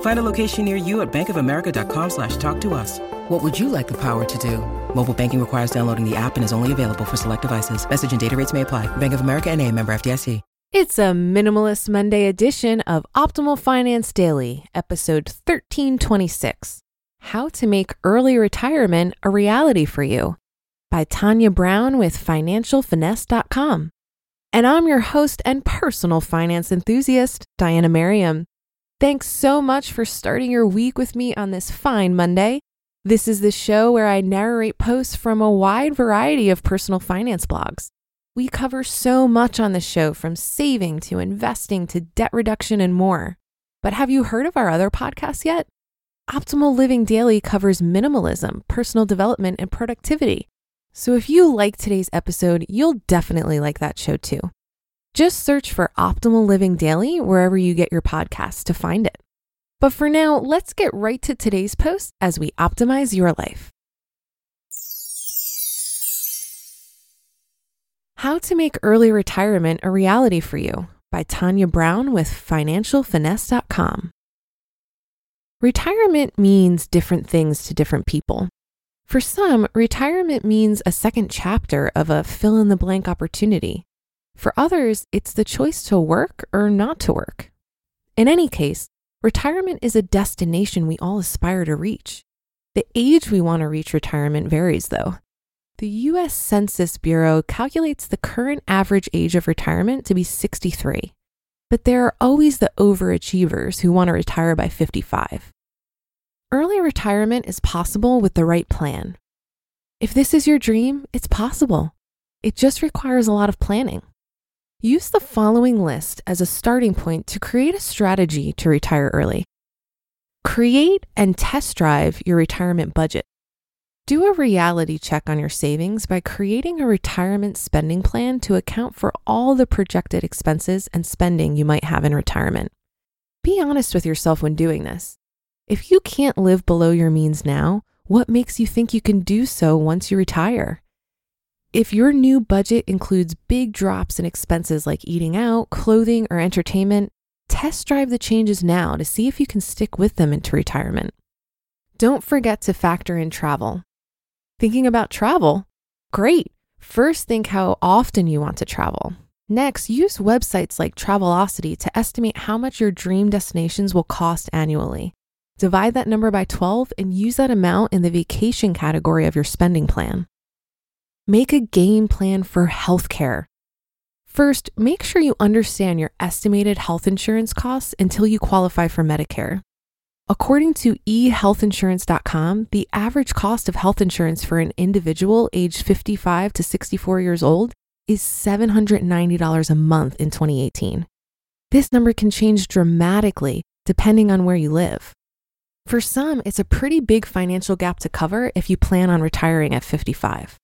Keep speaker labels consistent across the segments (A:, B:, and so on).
A: Find a location near you at bankofamerica.com slash talk to us. What would you like the power to do? Mobile banking requires downloading the app and is only available for select devices. Message and data rates may apply. Bank of America and a member FDIC.
B: It's a Minimalist Monday edition of Optimal Finance Daily, episode 1326 How to Make Early Retirement a Reality for You by Tania Brown with FinancialFinesse.com. And I'm your host and personal finance enthusiast, Diania Merriam. Thanks so much for starting your week with me on this fine Monday. This is the show where I narrate posts from a wide variety of personal finance blogs. We cover so much on the show from saving to investing to debt reduction and more. But have you heard of our other podcasts yet? Optimal Living Daily covers minimalism, personal development, and productivity. So if you like today's episode, you'll definitely like that show too. Just search for Optimal Living Daily wherever you get your podcasts to find it. But for now, let's get right to today's post as we optimize your life. How to Make Early Retirement a Reality for You by Tania Brown with FinancialFinesse.com. Retirement means different things to different people. For some, retirement means a second chapter of a fill in the blank opportunity. For others, it's the choice to work or not to work. In any case, retirement is a destination we all aspire to reach. The age we want to reach retirement varies, though. The US Census Bureau calculates the current average age of retirement to be 63, but there are always the overachievers who want to retire by 55. Early retirement is possible with the right plan. If this is your dream, it's possible. It just requires a lot of planning. Use the following list as a starting point to create a strategy to retire early. Create and test drive your retirement budget. Do a reality check on your savings by creating a retirement spending plan to account for all the projected expenses and spending you might have in retirement. Be honest with yourself when doing this. If you can't live below your means now, what makes you think you can do so once you retire? If your new budget includes big drops in expenses like eating out, clothing, or entertainment, test drive the changes now to see if you can stick with them into retirement. Don't forget to factor in travel. Thinking about travel? Great. First, think how often you want to travel. Next, use websites like Travelocity to estimate how much your dream destinations will cost annually. Divide that number by 12 and use that amount in the vacation category of your spending plan. Make a game plan for healthcare. First, make sure you understand your estimated health insurance costs until you qualify for Medicare. According to ehealthinsurance.com, the average cost of health insurance for an individual aged 55 to 64 years old is $790 a month in 2018. This number can change dramatically depending on where you live. For some, it's a pretty big financial gap to cover if you plan on retiring at 55.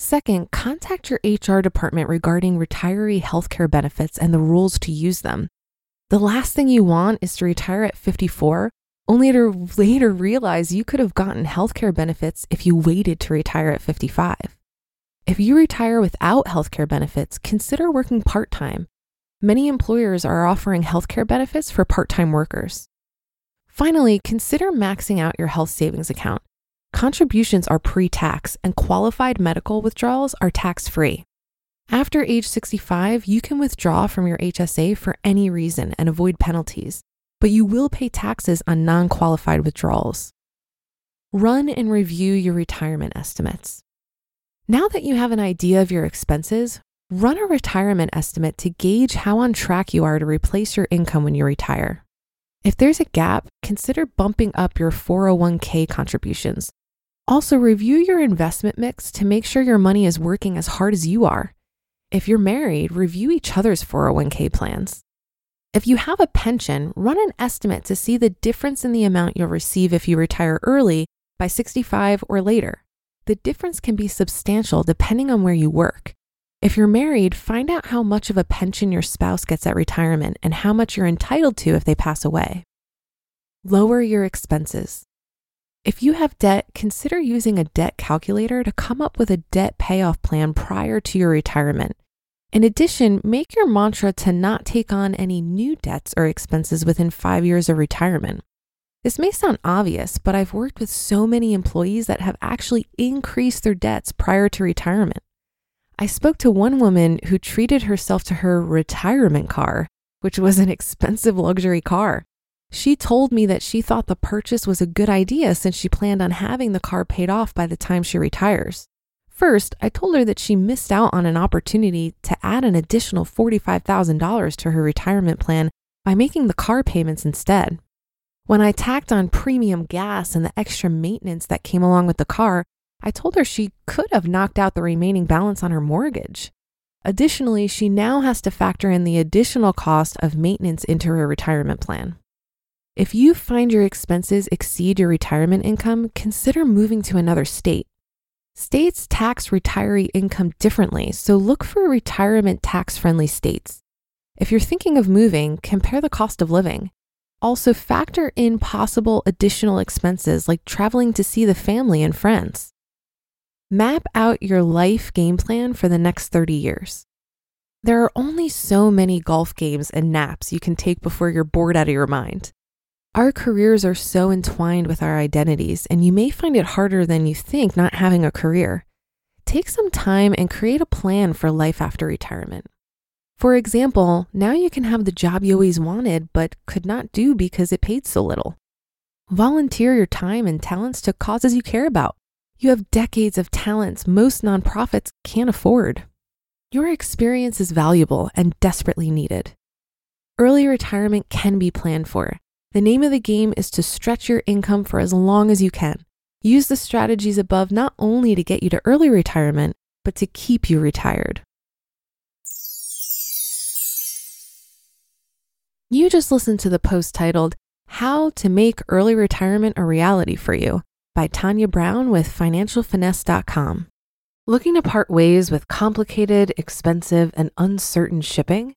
B: Second, contact your HR department regarding retiree healthcare benefits and the rules to use them. The last thing you want is to retire at 54 only to later realize you could have gotten healthcare benefits if you waited to retire at 55. If you retire without healthcare benefits, consider working part time. Many employers are offering healthcare benefits for part time workers. Finally, consider maxing out your health savings account. Contributions are pre tax, and qualified medical withdrawals are tax free. After age 65, you can withdraw from your HSA for any reason and avoid penalties. but you will pay taxes on non qualified withdrawals. Run and review your retirement estimates. Now that you have an idea of your expenses, run a retirement estimate to gauge how on track you are to replace your income when you retire. If there's a gap, consider bumping up your 401k contributions. Also, review your investment mix to make sure your money is working as hard as you are. If you're married, review each other's 401k plans. If you have a pension, run an estimate to see the difference in the amount you'll receive if you retire early by 65 or later. The difference can be substantial depending on where you work. If you're married, find out how much of a pension your spouse gets at retirement and how much you're entitled to if they pass away. Lower your expenses. If you have debt, consider using a debt calculator to come up with a debt payoff plan prior to your retirement. In addition, make your mantra to not take on any new debts or expenses within five years of retirement. This may sound obvious, but I've worked with so many employees that have actually increased their debts prior to retirement. I spoke to one woman who treated herself to her retirement car, which was an expensive luxury car. She told me that she thought the purchase was a good idea since she planned on having the car paid off by the time she retires. First, I told her that she missed out on an opportunity to add an additional $45,000 to her retirement plan by making the car payments instead. When I tacked on premium gas and the extra maintenance that came along with the car, I told her she could have knocked out the remaining balance on her mortgage. Additionally, she now has to factor in the additional cost of maintenance into her retirement plan. If you find your expenses exceed your retirement income, consider moving to another state. States tax retiree income differently, so look for retirement tax friendly states. If you're thinking of moving, compare the cost of living. Also, factor in possible additional expenses like traveling to see the family and friends. Map out your life game plan for the next 30 years. There are only so many golf games and naps you can take before you're bored out of your mind. Our careers are so entwined with our identities, and you may find it harder than you think not having a career. Take some time and create a plan for life after retirement. For example, now you can have the job you always wanted but could not do because it paid so little. Volunteer your time and talents to causes you care about. You have decades of talents most nonprofits can't afford. Your experience is valuable and desperately needed. Early retirement can be planned for. The name of the game is to stretch your income for as long as you can. Use the strategies above not only to get you to early retirement, but to keep you retired. You just listened to the post titled, How to Make Early Retirement a Reality for You by Tania Brown with FinancialFinesse.com. Looking to part ways with complicated, expensive, and uncertain shipping?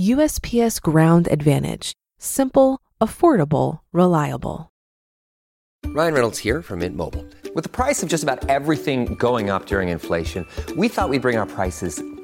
B: USPS Ground Advantage: simple, affordable, reliable.
C: Ryan Reynolds here from Mint Mobile. With the price of just about everything going up during inflation, we thought we'd bring our prices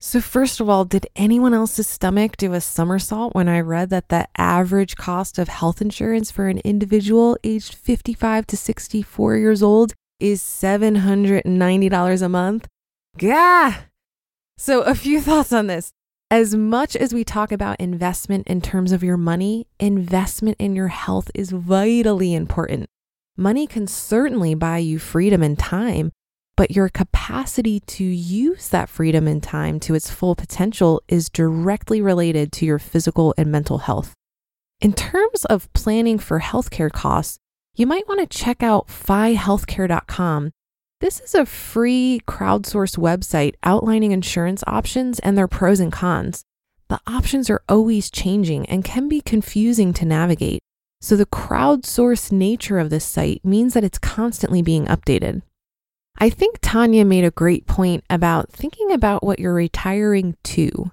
B: So, first of all, did anyone else's stomach do a somersault when I read that the average cost of health insurance for an individual aged 55 to 64 years old is $790 a month? Gah! So, a few thoughts on this. As much as we talk about investment in terms of your money, investment in your health is vitally important. Money can certainly buy you freedom and time, but your capacity to use that freedom and time to its full potential is directly related to your physical and mental health. In terms of planning for healthcare costs, you might want to check out phihealthcare.com. This is a free crowdsourced website outlining insurance options and their pros and cons. The options are always changing and can be confusing to navigate. So, the crowdsourced nature of this site means that it's constantly being updated. I think Tania made a great point about thinking about what you're retiring to.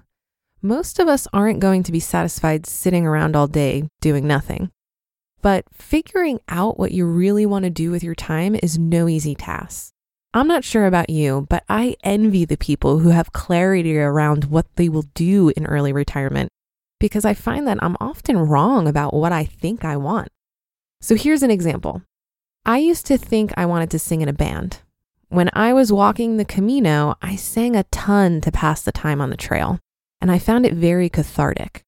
B: Most of us aren't going to be satisfied sitting around all day doing nothing. But figuring out what you really want to do with your time is no easy task. I'm not sure about you, but I envy the people who have clarity around what they will do in early retirement because I find that I'm often wrong about what I think I want. So here's an example I used to think I wanted to sing in a band. When I was walking the Camino, I sang a ton to pass the time on the trail, and I found it very cathartic.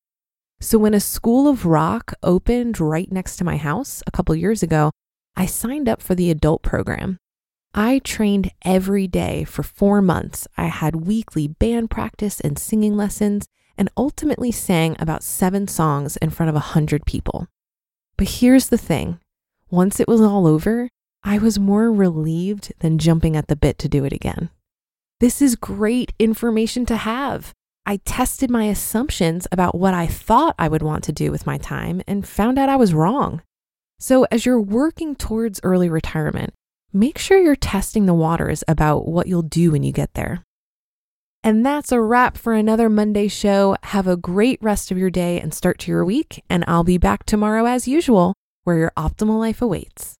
B: So when a school of rock opened right next to my house a couple years ago, I signed up for the adult program I trained every day for four months. I had weekly band practice and singing lessons, and ultimately sang about seven songs in front of a hundred people. But here's the thing once it was all over, I was more relieved than jumping at the bit to do it again. This is great information to have. I tested my assumptions about what I thought I would want to do with my time and found out I was wrong. So, as you're working towards early retirement, make sure you're testing the waters about what you'll do when you get there. And that's a wrap for another Monday show. Have a great rest of your day and start to your week. And I'll be back tomorrow as usual, where your optimal life awaits.